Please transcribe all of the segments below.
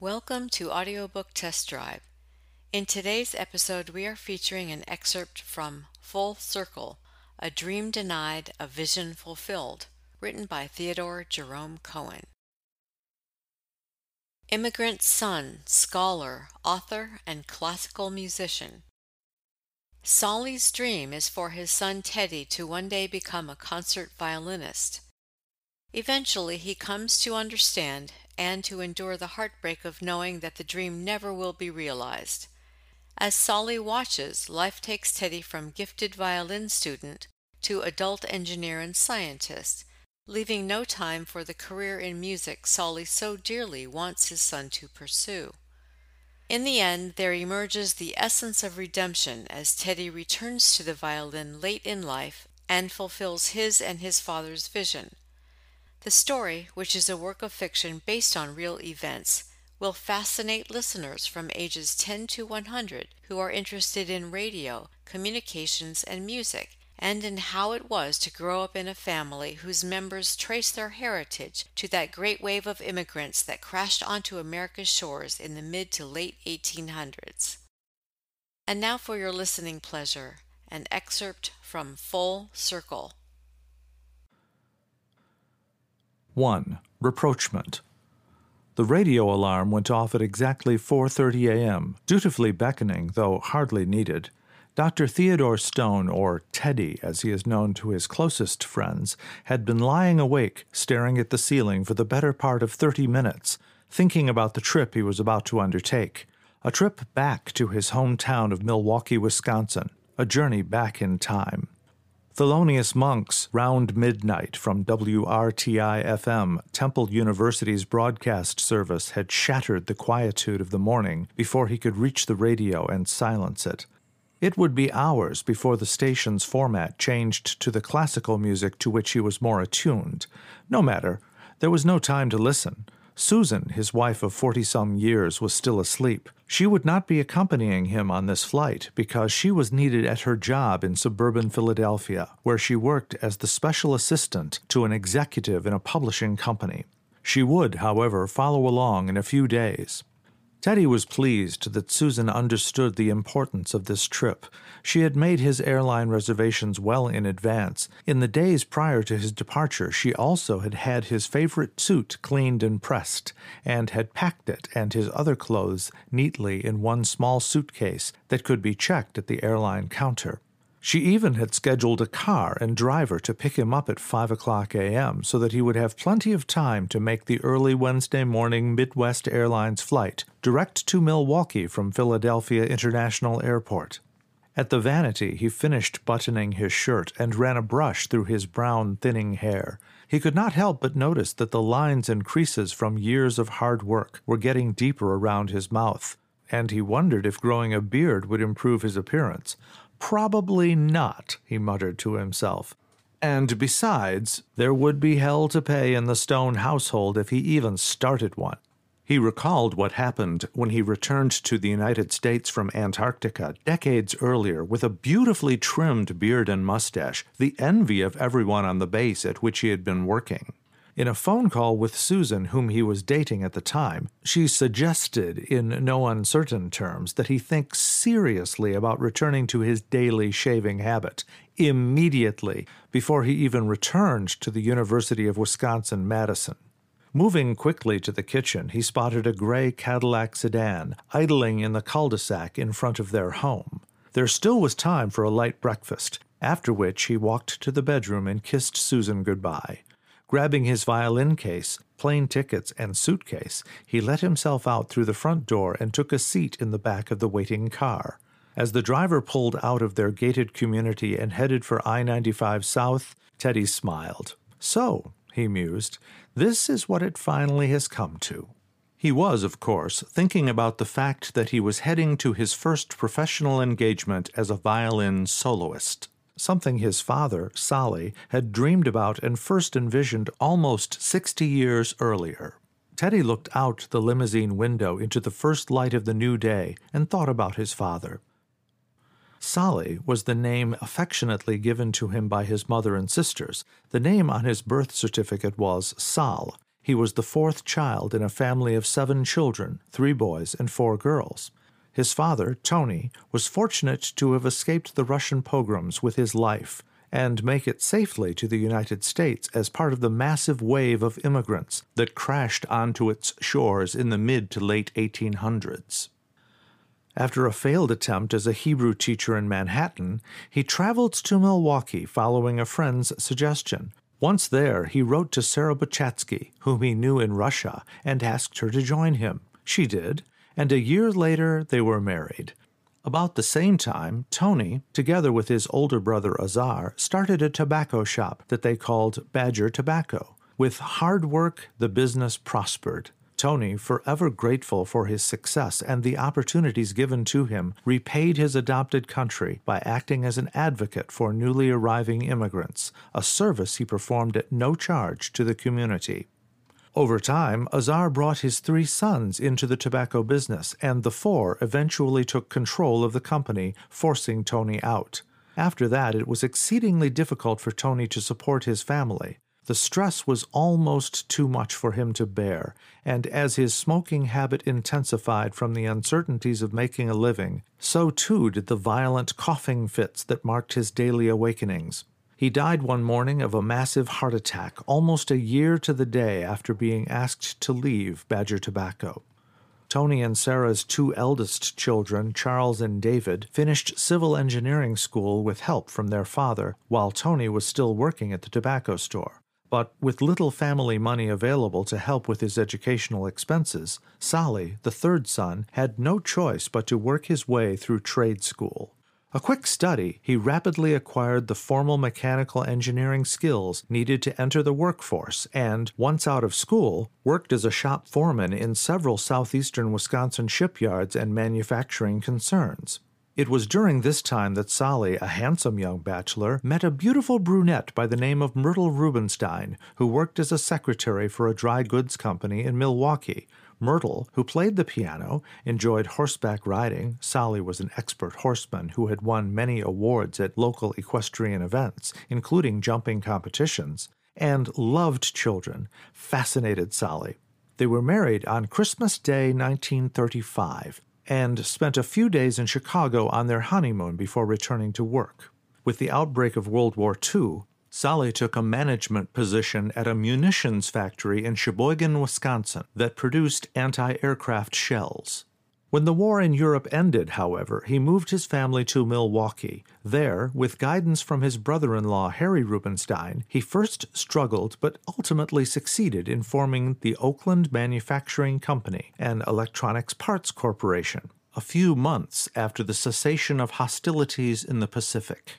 Welcome to Audiobook Test Drive. In today's episode, we are featuring an excerpt from Full Circle A Dream Denied, a Vision Fulfilled, written by Theodore Jerome Cohen. Immigrant son, scholar, author, and classical musician. Solly's dream is for his son Teddy to one day become a concert violinist. Eventually, he comes to understand and to endure the heartbreak of knowing that the dream never will be realized. As Solly watches, life takes Teddy from gifted violin student to adult engineer and scientist, leaving no time for the career in music Solly so dearly wants his son to pursue. In the end, there emerges the essence of redemption as Teddy returns to the violin late in life and fulfills his and his father's vision. The story, which is a work of fiction based on real events, will fascinate listeners from ages 10 to 100 who are interested in radio, communications, and music, and in how it was to grow up in a family whose members trace their heritage to that great wave of immigrants that crashed onto America's shores in the mid to late 1800s. And now for your listening pleasure, an excerpt from Full Circle. 1. Rapprochement. The radio alarm went off at exactly 4:30 a.m., dutifully beckoning, though hardly needed. Dr. Theodore Stone, or Teddy as he is known to his closest friends, had been lying awake, staring at the ceiling for the better part of 30 minutes, thinking about the trip he was about to undertake. A trip back to his hometown of Milwaukee, Wisconsin, a journey back in time. Thelonious Monk's Round Midnight from WRTI FM, Temple University's broadcast service, had shattered the quietude of the morning before he could reach the radio and silence it. It would be hours before the station's format changed to the classical music to which he was more attuned. No matter, there was no time to listen. Susan, his wife of forty some years, was still asleep. She would not be accompanying him on this flight because she was needed at her job in suburban Philadelphia, where she worked as the special assistant to an executive in a publishing company. She would, however, follow along in a few days. Teddy was pleased that Susan understood the importance of this trip. She had made his airline reservations well in advance. In the days prior to his departure, she also had had his favorite suit cleaned and pressed, and had packed it and his other clothes neatly in one small suitcase that could be checked at the airline counter. She even had scheduled a car and driver to pick him up at 5 o'clock a.m. so that he would have plenty of time to make the early Wednesday morning Midwest Airlines flight direct to Milwaukee from Philadelphia International Airport. At the vanity, he finished buttoning his shirt and ran a brush through his brown, thinning hair. He could not help but notice that the lines and creases from years of hard work were getting deeper around his mouth, and he wondered if growing a beard would improve his appearance. Probably not, he muttered to himself. And besides, there would be hell to pay in the Stone household if he even started one. He recalled what happened when he returned to the United States from Antarctica decades earlier with a beautifully trimmed beard and mustache, the envy of everyone on the base at which he had been working. In a phone call with Susan, whom he was dating at the time, she suggested in no uncertain terms that he think seriously about returning to his daily shaving habit immediately before he even returned to the University of Wisconsin Madison. Moving quickly to the kitchen, he spotted a gray Cadillac sedan idling in the cul de sac in front of their home. There still was time for a light breakfast, after which he walked to the bedroom and kissed Susan goodbye. Grabbing his violin case, plane tickets, and suitcase, he let himself out through the front door and took a seat in the back of the waiting car. As the driver pulled out of their gated community and headed for I 95 South, Teddy smiled. So, he mused, this is what it finally has come to. He was, of course, thinking about the fact that he was heading to his first professional engagement as a violin soloist something his father, Solly, had dreamed about and first envisioned almost 60 years earlier. Teddy looked out the limousine window into the first light of the new day and thought about his father. Solly was the name affectionately given to him by his mother and sisters. The name on his birth certificate was Sal. He was the fourth child in a family of seven children, three boys and four girls. His father, Tony, was fortunate to have escaped the Russian pogroms with his life and make it safely to the United States as part of the massive wave of immigrants that crashed onto its shores in the mid to late 1800s. After a failed attempt as a Hebrew teacher in Manhattan, he traveled to Milwaukee following a friend's suggestion. Once there, he wrote to Sarah Buchatsky, whom he knew in Russia, and asked her to join him. She did, and a year later they were married. About the same time, Tony, together with his older brother Azar, started a tobacco shop that they called Badger Tobacco. With hard work, the business prospered. Tony, forever grateful for his success and the opportunities given to him, repaid his adopted country by acting as an advocate for newly arriving immigrants, a service he performed at no charge to the community. Over time, Azar brought his three sons into the tobacco business, and the four eventually took control of the company, forcing Tony out. After that, it was exceedingly difficult for Tony to support his family. The stress was almost too much for him to bear, and as his smoking habit intensified from the uncertainties of making a living, so too did the violent coughing fits that marked his daily awakenings. He died one morning of a massive heart attack almost a year to the day after being asked to leave Badger Tobacco. Tony and Sarah's two eldest children, Charles and David, finished civil engineering school with help from their father, while Tony was still working at the tobacco store. But with little family money available to help with his educational expenses, Solly, the third son, had no choice but to work his way through trade school. A quick study, he rapidly acquired the formal mechanical engineering skills needed to enter the workforce and, once out of school, worked as a shop foreman in several southeastern Wisconsin shipyards and manufacturing concerns. It was during this time that Solly, a handsome young bachelor, met a beautiful brunette by the name of Myrtle Rubenstein, who worked as a secretary for a dry goods company in Milwaukee, Myrtle, who played the piano, enjoyed horseback riding. Solly was an expert horseman who had won many awards at local equestrian events, including jumping competitions, and loved children, fascinated Solly. They were married on Christmas Day 1935 and spent a few days in Chicago on their honeymoon before returning to work. With the outbreak of World War II, Solly took a management position at a munitions factory in Sheboygan, Wisconsin, that produced anti aircraft shells. When the war in Europe ended, however, he moved his family to Milwaukee. There, with guidance from his brother in law, Harry Rubenstein, he first struggled but ultimately succeeded in forming the Oakland Manufacturing Company, an electronics parts corporation, a few months after the cessation of hostilities in the Pacific.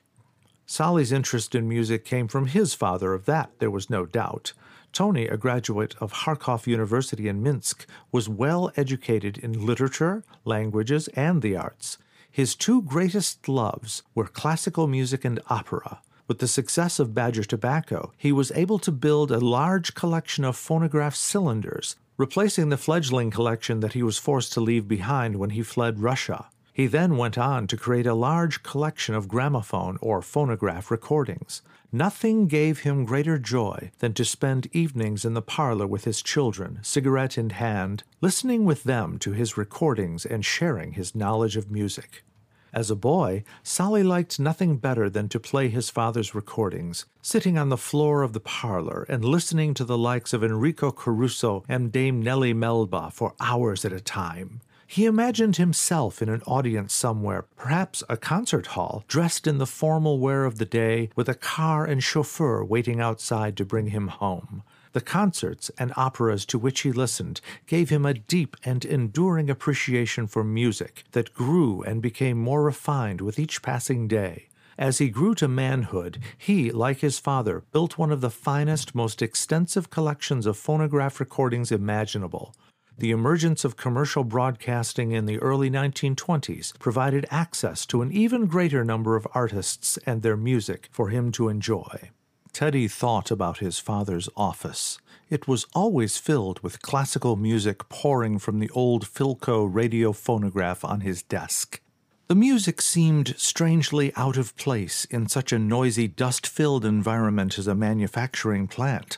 Solly's interest in music came from his father, of that there was no doubt. Tony, a graduate of Kharkov University in Minsk, was well educated in literature, languages, and the arts. His two greatest loves were classical music and opera. With the success of Badger Tobacco, he was able to build a large collection of phonograph cylinders, replacing the fledgling collection that he was forced to leave behind when he fled Russia. He then went on to create a large collection of gramophone or phonograph recordings. Nothing gave him greater joy than to spend evenings in the parlor with his children, cigarette in hand, listening with them to his recordings and sharing his knowledge of music. As a boy, Solly liked nothing better than to play his father's recordings, sitting on the floor of the parlor and listening to the likes of Enrico Caruso and Dame Nellie Melba for hours at a time. He imagined himself in an audience somewhere, perhaps a concert hall, dressed in the formal wear of the day, with a car and chauffeur waiting outside to bring him home. The concerts and operas to which he listened gave him a deep and enduring appreciation for music that grew and became more refined with each passing day. As he grew to manhood, he, like his father, built one of the finest, most extensive collections of phonograph recordings imaginable the emergence of commercial broadcasting in the early 1920s provided access to an even greater number of artists and their music for him to enjoy. Teddy thought about his father's office. It was always filled with classical music pouring from the old Philco radio phonograph on his desk. The music seemed strangely out of place in such a noisy, dust filled environment as a manufacturing plant.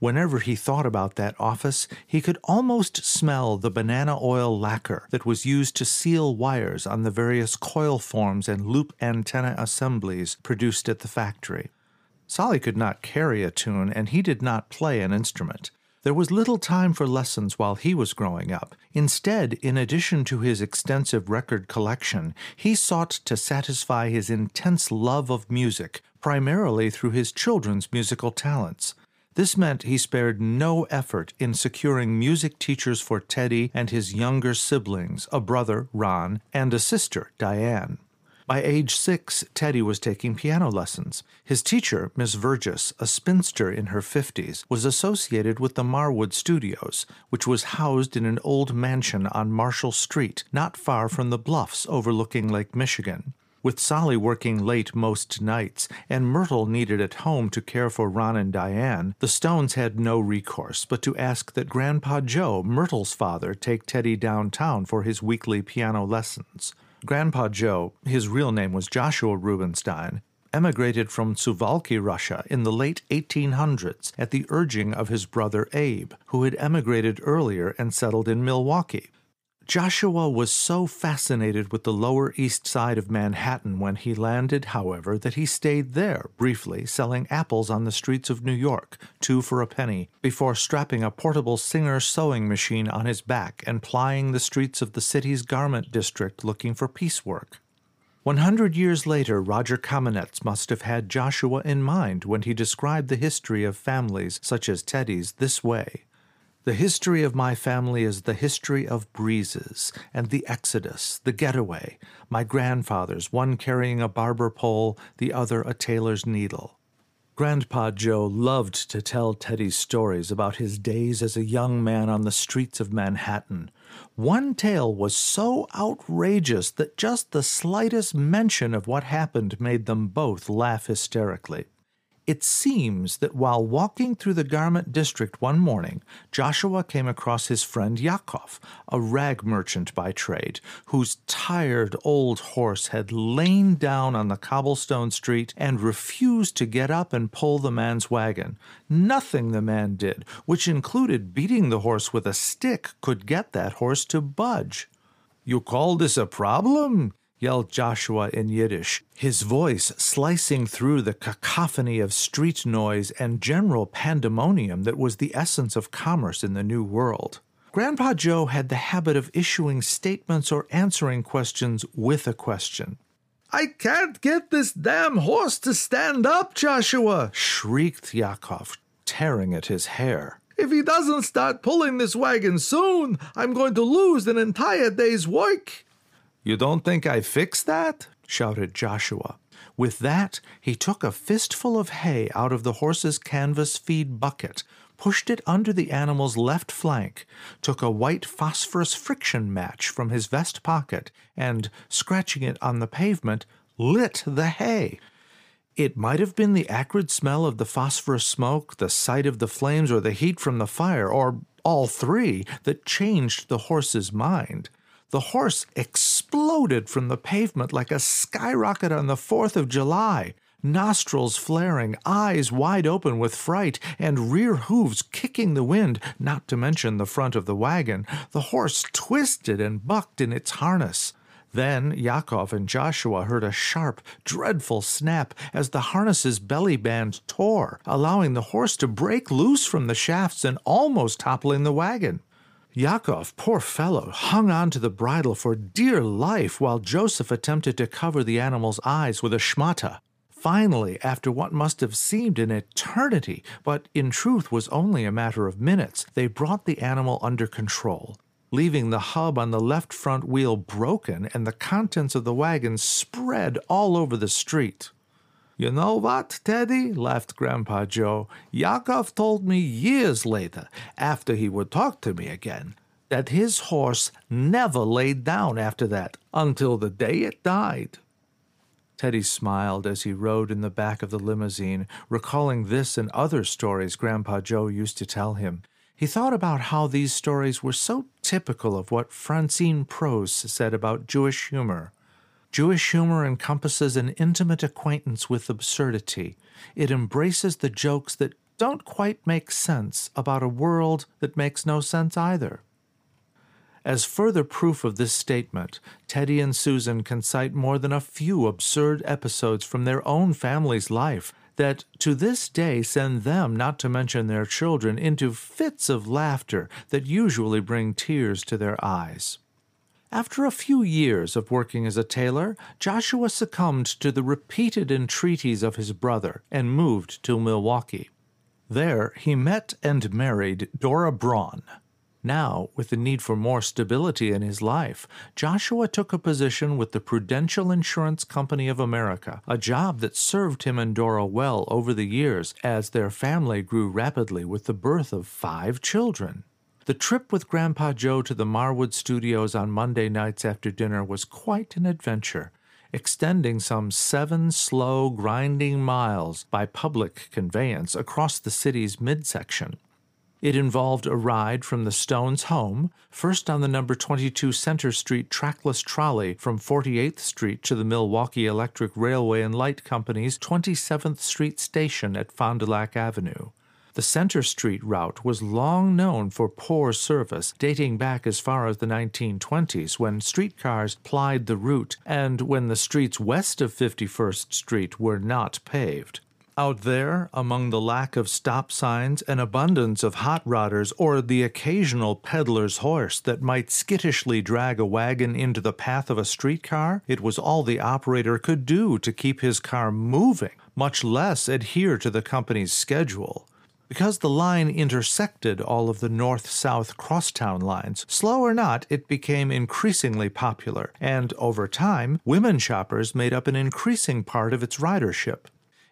Whenever he thought about that office, he could almost smell the banana oil lacquer that was used to seal wires on the various coil forms and loop antenna assemblies produced at the factory. Solly could not carry a tune, and he did not play an instrument. There was little time for lessons while he was growing up. Instead, in addition to his extensive record collection, he sought to satisfy his intense love of music, primarily through his children's musical talents. This meant he spared no effort in securing music teachers for Teddy and his younger siblings, a brother, Ron, and a sister, Diane. By age six, Teddy was taking piano lessons. His teacher, Miss Vergis, a spinster in her fifties, was associated with the Marwood Studios, which was housed in an old mansion on Marshall Street, not far from the bluffs overlooking Lake Michigan. With Solly working late most nights and Myrtle needed at home to care for Ron and Diane, the Stones had no recourse but to ask that Grandpa Joe, Myrtle's father, take Teddy downtown for his weekly piano lessons. Grandpa Joe, his real name was Joshua Rubenstein, emigrated from Suwalki, Russia in the late 1800s at the urging of his brother Abe, who had emigrated earlier and settled in Milwaukee. Joshua was so fascinated with the Lower East Side of Manhattan when he landed, however, that he stayed there briefly, selling apples on the streets of New York, two for a penny, before strapping a portable Singer sewing machine on his back and plying the streets of the city's garment district looking for piecework. One hundred years later, Roger Kamenetz must have had Joshua in mind when he described the history of families such as Teddy's this way. The history of my family is the history of breezes and the exodus, the getaway, my grandfathers, one carrying a barber pole, the other a tailor's needle. Grandpa Joe loved to tell Teddy stories about his days as a young man on the streets of Manhattan. One tale was so outrageous that just the slightest mention of what happened made them both laugh hysterically. It seems that while walking through the garment district one morning, Joshua came across his friend Yakov, a rag merchant by trade, whose tired old horse had lain down on the cobblestone street and refused to get up and pull the man's wagon. Nothing the man did, which included beating the horse with a stick, could get that horse to budge. You call this a problem? Yelled Joshua in Yiddish, his voice slicing through the cacophony of street noise and general pandemonium that was the essence of commerce in the New World. Grandpa Joe had the habit of issuing statements or answering questions with a question. I can't get this damn horse to stand up, Joshua, shrieked Yakov, tearing at his hair. If he doesn't start pulling this wagon soon, I'm going to lose an entire day's work. You don't think I fixed that? shouted Joshua. With that, he took a fistful of hay out of the horse's canvas feed bucket, pushed it under the animal's left flank, took a white phosphorus friction match from his vest pocket, and, scratching it on the pavement, lit the hay. It might have been the acrid smell of the phosphorus smoke, the sight of the flames, or the heat from the fire, or all three, that changed the horse's mind. The horse exploded from the pavement like a skyrocket on the 4th of July, nostrils flaring, eyes wide open with fright, and rear hooves kicking the wind, not to mention the front of the wagon. The horse twisted and bucked in its harness. Then Yakov and Joshua heard a sharp, dreadful snap as the harness's belly band tore, allowing the horse to break loose from the shafts and almost toppling the wagon. Yakov, poor fellow, hung on to the bridle for dear life while Joseph attempted to cover the animal's eyes with a shmata. Finally, after what must have seemed an eternity, but in truth was only a matter of minutes, they brought the animal under control, leaving the hub on the left front wheel broken and the contents of the wagon spread all over the street. You know what, Teddy? laughed Grandpa Joe. Yakov told me years later, after he would talk to me again, that his horse never laid down after that until the day it died. Teddy smiled as he rode in the back of the limousine, recalling this and other stories Grandpa Joe used to tell him. He thought about how these stories were so typical of what Francine Prose said about Jewish humor. Jewish humor encompasses an intimate acquaintance with absurdity. It embraces the jokes that don't quite make sense about a world that makes no sense either. As further proof of this statement, Teddy and Susan can cite more than a few absurd episodes from their own family's life that to this day send them, not to mention their children, into fits of laughter that usually bring tears to their eyes. After a few years of working as a tailor, Joshua succumbed to the repeated entreaties of his brother and moved to Milwaukee. There he met and married Dora Braun. Now, with the need for more stability in his life, Joshua took a position with the Prudential Insurance Company of America, a job that served him and Dora well over the years as their family grew rapidly with the birth of five children. The trip with Grandpa Joe to the Marwood studios on Monday nights after dinner was quite an adventure, extending some seven slow, grinding miles by public conveyance across the city's midsection. It involved a ride from the Stones' home, first on the number 22 Center Street trackless trolley from 48th Street to the Milwaukee Electric Railway and Light Company's 27th Street station at Fond du Lac Avenue. The Center Street route was long known for poor service, dating back as far as the 1920s when streetcars plied the route and when the streets west of 51st Street were not paved. Out there, among the lack of stop signs and abundance of hot rodders or the occasional peddler's horse that might skittishly drag a wagon into the path of a streetcar, it was all the operator could do to keep his car moving, much less adhere to the company's schedule. Because the line intersected all of the north south crosstown lines, slow or not, it became increasingly popular, and over time, women shoppers made up an increasing part of its ridership.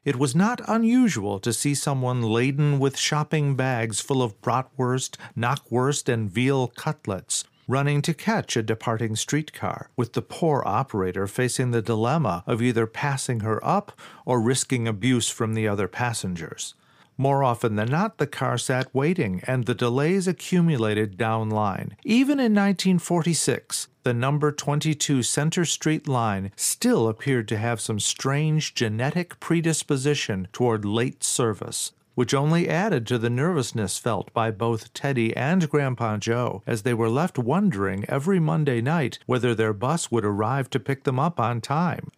It was not unusual to see someone laden with shopping bags full of bratwurst, knockwurst, and veal cutlets running to catch a departing streetcar, with the poor operator facing the dilemma of either passing her up or risking abuse from the other passengers. More often than not, the car sat waiting, and the delays accumulated down line. Even in 1946, the number 22 Center Street line still appeared to have some strange genetic predisposition toward late service, which only added to the nervousness felt by both Teddy and Grandpa Joe as they were left wondering every Monday night whether their bus would arrive to pick them up on time.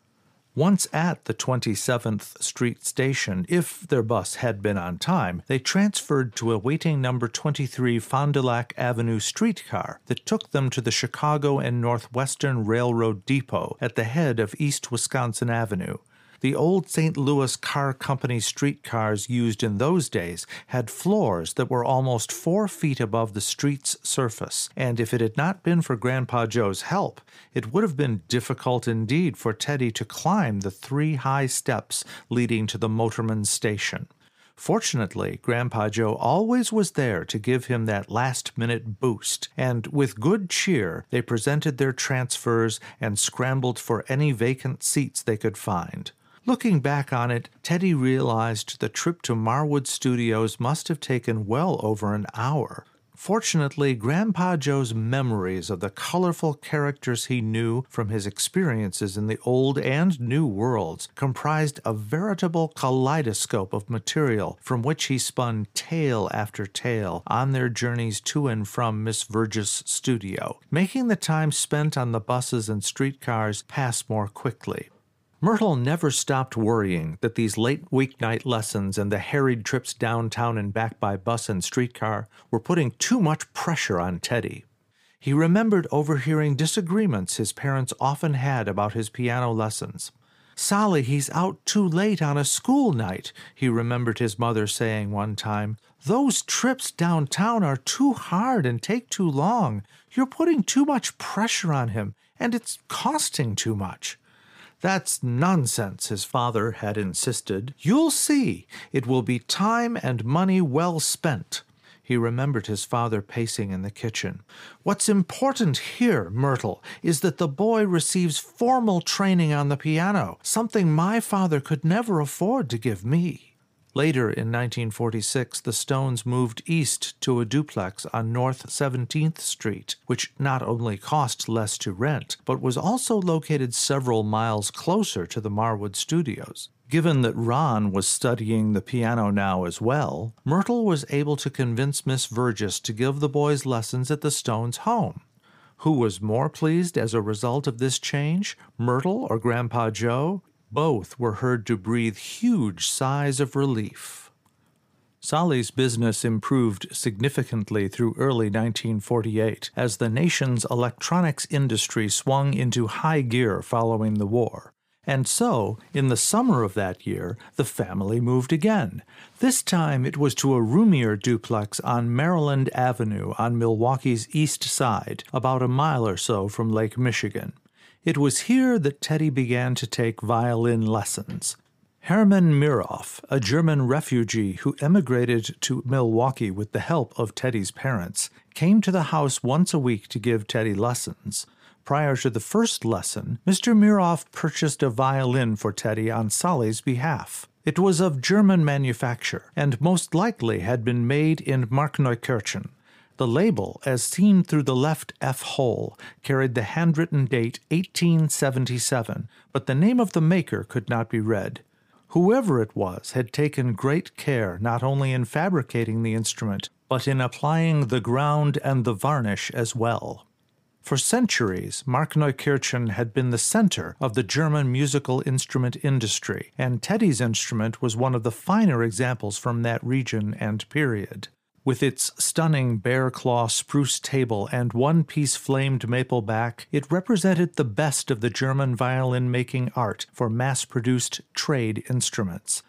Once at the 27th Street station, if their bus had been on time, they transferred to a waiting number 23 Fond du Lac Avenue streetcar that took them to the Chicago and Northwestern Railroad Depot at the head of East Wisconsin Avenue. The old St. Louis Car Company streetcars used in those days had floors that were almost four feet above the street's surface, and if it had not been for Grandpa Joe's help, it would have been difficult indeed for Teddy to climb the three high steps leading to the motorman's station. Fortunately, Grandpa Joe always was there to give him that last minute boost, and with good cheer they presented their transfers and scrambled for any vacant seats they could find. Looking back on it, Teddy realized the trip to Marwood Studios must have taken well over an hour. Fortunately, Grandpa Joe's memories of the colorful characters he knew from his experiences in the old and new worlds comprised a veritable kaleidoscope of material from which he spun tale after tale on their journeys to and from Miss Vergis' studio, making the time spent on the buses and streetcars pass more quickly. Myrtle never stopped worrying that these late weeknight lessons and the harried trips downtown and back by bus and streetcar were putting too much pressure on Teddy. He remembered overhearing disagreements his parents often had about his piano lessons. Solly, he's out too late on a school night, he remembered his mother saying one time. Those trips downtown are too hard and take too long. You're putting too much pressure on him, and it's costing too much. That's nonsense, his father had insisted. You'll see. It will be time and money well spent. He remembered his father pacing in the kitchen. What's important here, Myrtle, is that the boy receives formal training on the piano, something my father could never afford to give me. Later in 1946, the Stones moved east to a duplex on North 17th Street, which not only cost less to rent, but was also located several miles closer to the Marwood studios. Given that Ron was studying the piano now as well, Myrtle was able to convince Miss Vergis to give the boys lessons at the Stones' home. Who was more pleased as a result of this change, Myrtle or Grandpa Joe? Both were heard to breathe huge sighs of relief. Solly's business improved significantly through early 1948 as the nation's electronics industry swung into high gear following the war. And so, in the summer of that year, the family moved again. This time it was to a roomier duplex on Maryland Avenue on Milwaukee's east side, about a mile or so from Lake Michigan. It was here that Teddy began to take violin lessons. Hermann Miroff, a German refugee who emigrated to Milwaukee with the help of Teddy's parents, came to the house once a week to give Teddy lessons. Prior to the first lesson, Mr. Miroff purchased a violin for Teddy on Solly's behalf. It was of German manufacture and most likely had been made in Markneukirchen. The label, as seen through the left F hole, carried the handwritten date 1877, but the name of the maker could not be read. Whoever it was had taken great care not only in fabricating the instrument, but in applying the ground and the varnish as well. For centuries, Markneukirchen had been the center of the German musical instrument industry, and Teddy's instrument was one of the finer examples from that region and period. With its stunning bear claw spruce table and one piece flamed maple back, it represented the best of the German violin making art for mass produced trade instruments.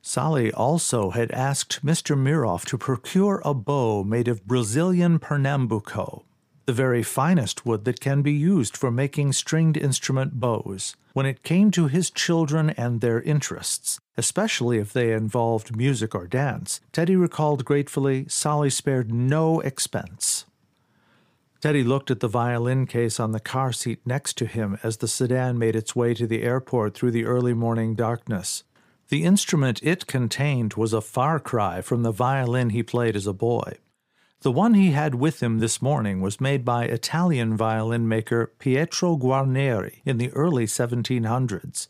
Solly also had asked Mr. Miroff to procure a bow made of Brazilian Pernambuco, the very finest wood that can be used for making stringed instrument bows, when it came to his children and their interests, especially if they involved music or dance, Teddy recalled gratefully Solly spared no expense. Teddy looked at the violin case on the car seat next to him as the sedan made its way to the airport through the early morning darkness. The instrument it contained was a far cry from the violin he played as a boy. The one he had with him this morning was made by Italian violin maker Pietro Guarneri in the early 1700s.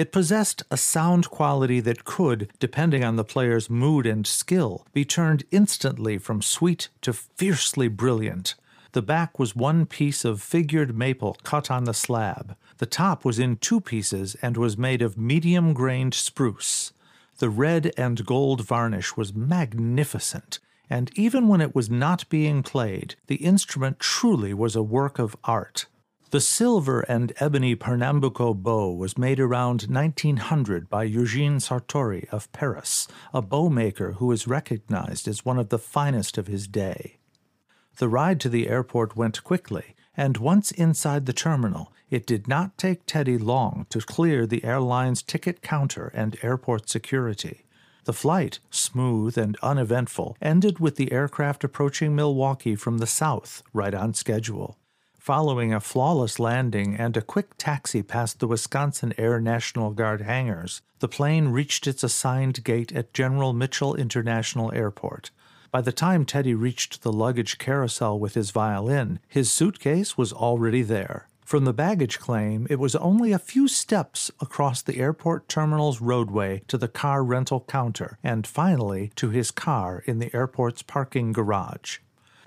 It possessed a sound quality that could, depending on the player's mood and skill, be turned instantly from sweet to fiercely brilliant. The back was one piece of figured maple cut on the slab. The top was in two pieces and was made of medium grained spruce. The red and gold varnish was magnificent and even when it was not being played, the instrument truly was a work of art. The silver and ebony Pernambuco bow was made around 1900 by Eugene Sartory of Paris, a bow maker who is recognized as one of the finest of his day. The ride to the airport went quickly, and once inside the terminal, it did not take Teddy long to clear the airline's ticket counter and airport security. The flight, smooth and uneventful, ended with the aircraft approaching Milwaukee from the south, right on schedule. Following a flawless landing and a quick taxi past the Wisconsin Air National Guard hangars, the plane reached its assigned gate at General Mitchell International Airport. By the time Teddy reached the luggage carousel with his violin, his suitcase was already there. From the baggage claim, it was only a few steps across the airport terminal's roadway to the car rental counter, and finally to his car in the airport's parking garage.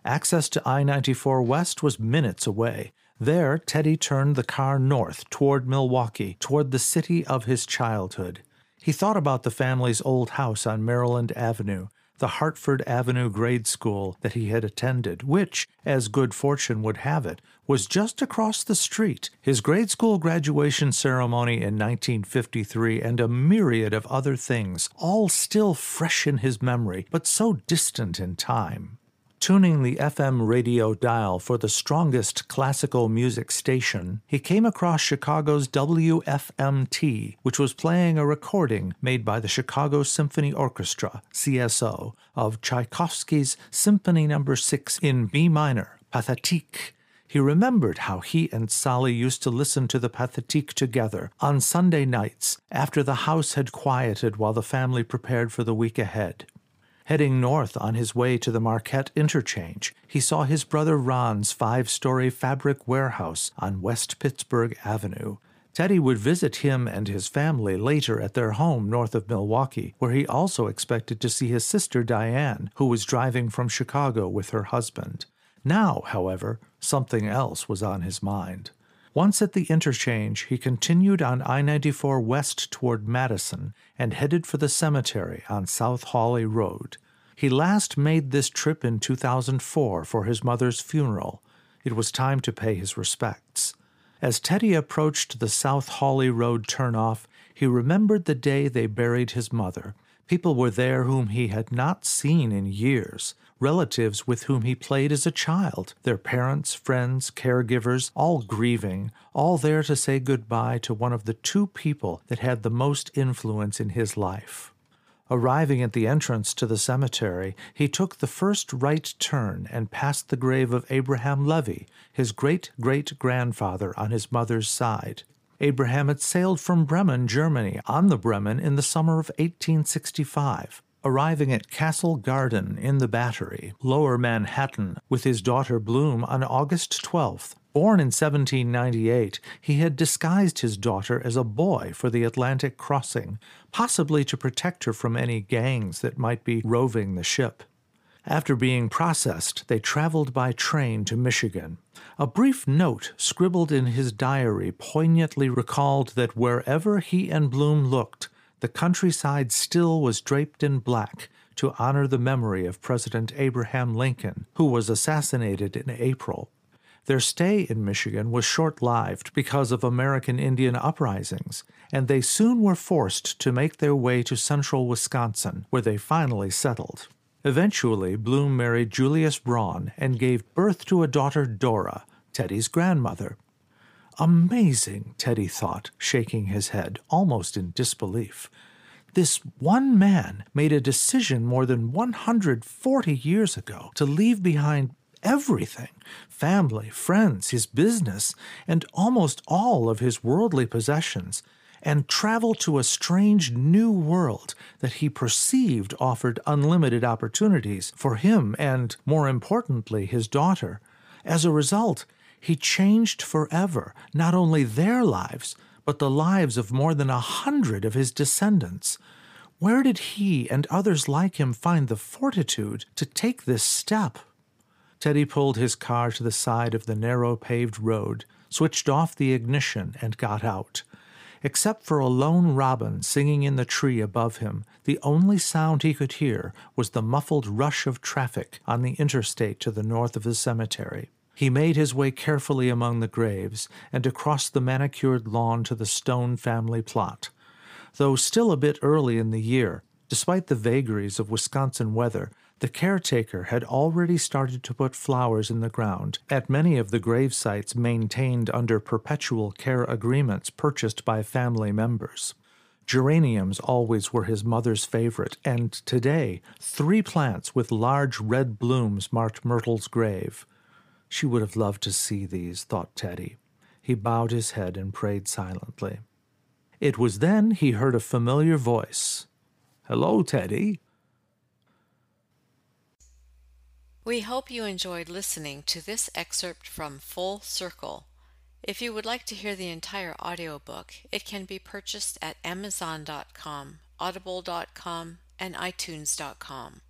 Access to I 94 West was minutes away. There, Teddy turned the car north toward Milwaukee, toward the city of his childhood. He thought about the family's old house on Maryland Avenue, the Hartford Avenue grade school that he had attended, which, as good fortune would have it, was just across the street. His grade school graduation ceremony in 1953 and a myriad of other things, all still fresh in his memory, but so distant in time. Tuning the FM radio dial for the strongest classical music station, he came across Chicago's WFMT, which was playing a recording made by the Chicago Symphony Orchestra, CSO, of Tchaikovsky's Symphony No. 6 in B minor, Pathétique. He remembered how he and Solly used to listen to the Pathétique together on Sunday nights after the house had quieted while the family prepared for the week ahead. Heading north on his way to the Marquette interchange, he saw his brother Ron's five story fabric warehouse on West Pittsburgh Avenue. Teddy would visit him and his family later at their home north of Milwaukee, where he also expected to see his sister Diane, who was driving from Chicago with her husband. Now, however, something else was on his mind. Once at the interchange, he continued on I 94 west toward Madison and headed for the cemetery on South Hawley Road. He last made this trip in 2004 for his mother's funeral. It was time to pay his respects. As Teddy approached the South Hawley Road turnoff, he remembered the day they buried his mother. People were there whom he had not seen in years, relatives with whom he played as a child, their parents, friends, caregivers, all grieving, all there to say goodbye to one of the two people that had the most influence in his life. Arriving at the entrance to the cemetery, he took the first right turn and passed the grave of Abraham Levy, his great great grandfather on his mother's side. Abraham had sailed from Bremen, Germany, on the Bremen in the summer of 1865 arriving at Castle Garden in the Battery, Lower Manhattan, with his daughter Bloom on August 12th. Born in 1798, he had disguised his daughter as a boy for the Atlantic crossing, possibly to protect her from any gangs that might be roving the ship. After being processed, they traveled by train to Michigan. A brief note scribbled in his diary poignantly recalled that wherever he and Bloom looked, the countryside still was draped in black to honor the memory of President Abraham Lincoln, who was assassinated in April. Their stay in Michigan was short lived because of American Indian uprisings, and they soon were forced to make their way to central Wisconsin, where they finally settled. Eventually, Bloom married Julius Braun and gave birth to a daughter, Dora, Teddy's grandmother. Amazing, Teddy thought, shaking his head, almost in disbelief. This one man made a decision more than 140 years ago to leave behind everything family, friends, his business, and almost all of his worldly possessions and travel to a strange new world that he perceived offered unlimited opportunities for him and, more importantly, his daughter. As a result, he changed forever not only their lives, but the lives of more than a hundred of his descendants. Where did he and others like him find the fortitude to take this step? Teddy pulled his car to the side of the narrow paved road, switched off the ignition, and got out. Except for a lone robin singing in the tree above him, the only sound he could hear was the muffled rush of traffic on the interstate to the north of the cemetery. He made his way carefully among the graves and across the manicured lawn to the Stone family plot. Though still a bit early in the year, despite the vagaries of Wisconsin weather, the caretaker had already started to put flowers in the ground at many of the grave sites maintained under perpetual care agreements purchased by family members. Geraniums always were his mother's favorite, and today three plants with large red blooms marked Myrtle's grave. She would have loved to see these, thought Teddy. He bowed his head and prayed silently. It was then he heard a familiar voice. Hello, Teddy. We hope you enjoyed listening to this excerpt from Full Circle. If you would like to hear the entire audiobook, it can be purchased at Amazon.com, Audible.com, and iTunes.com.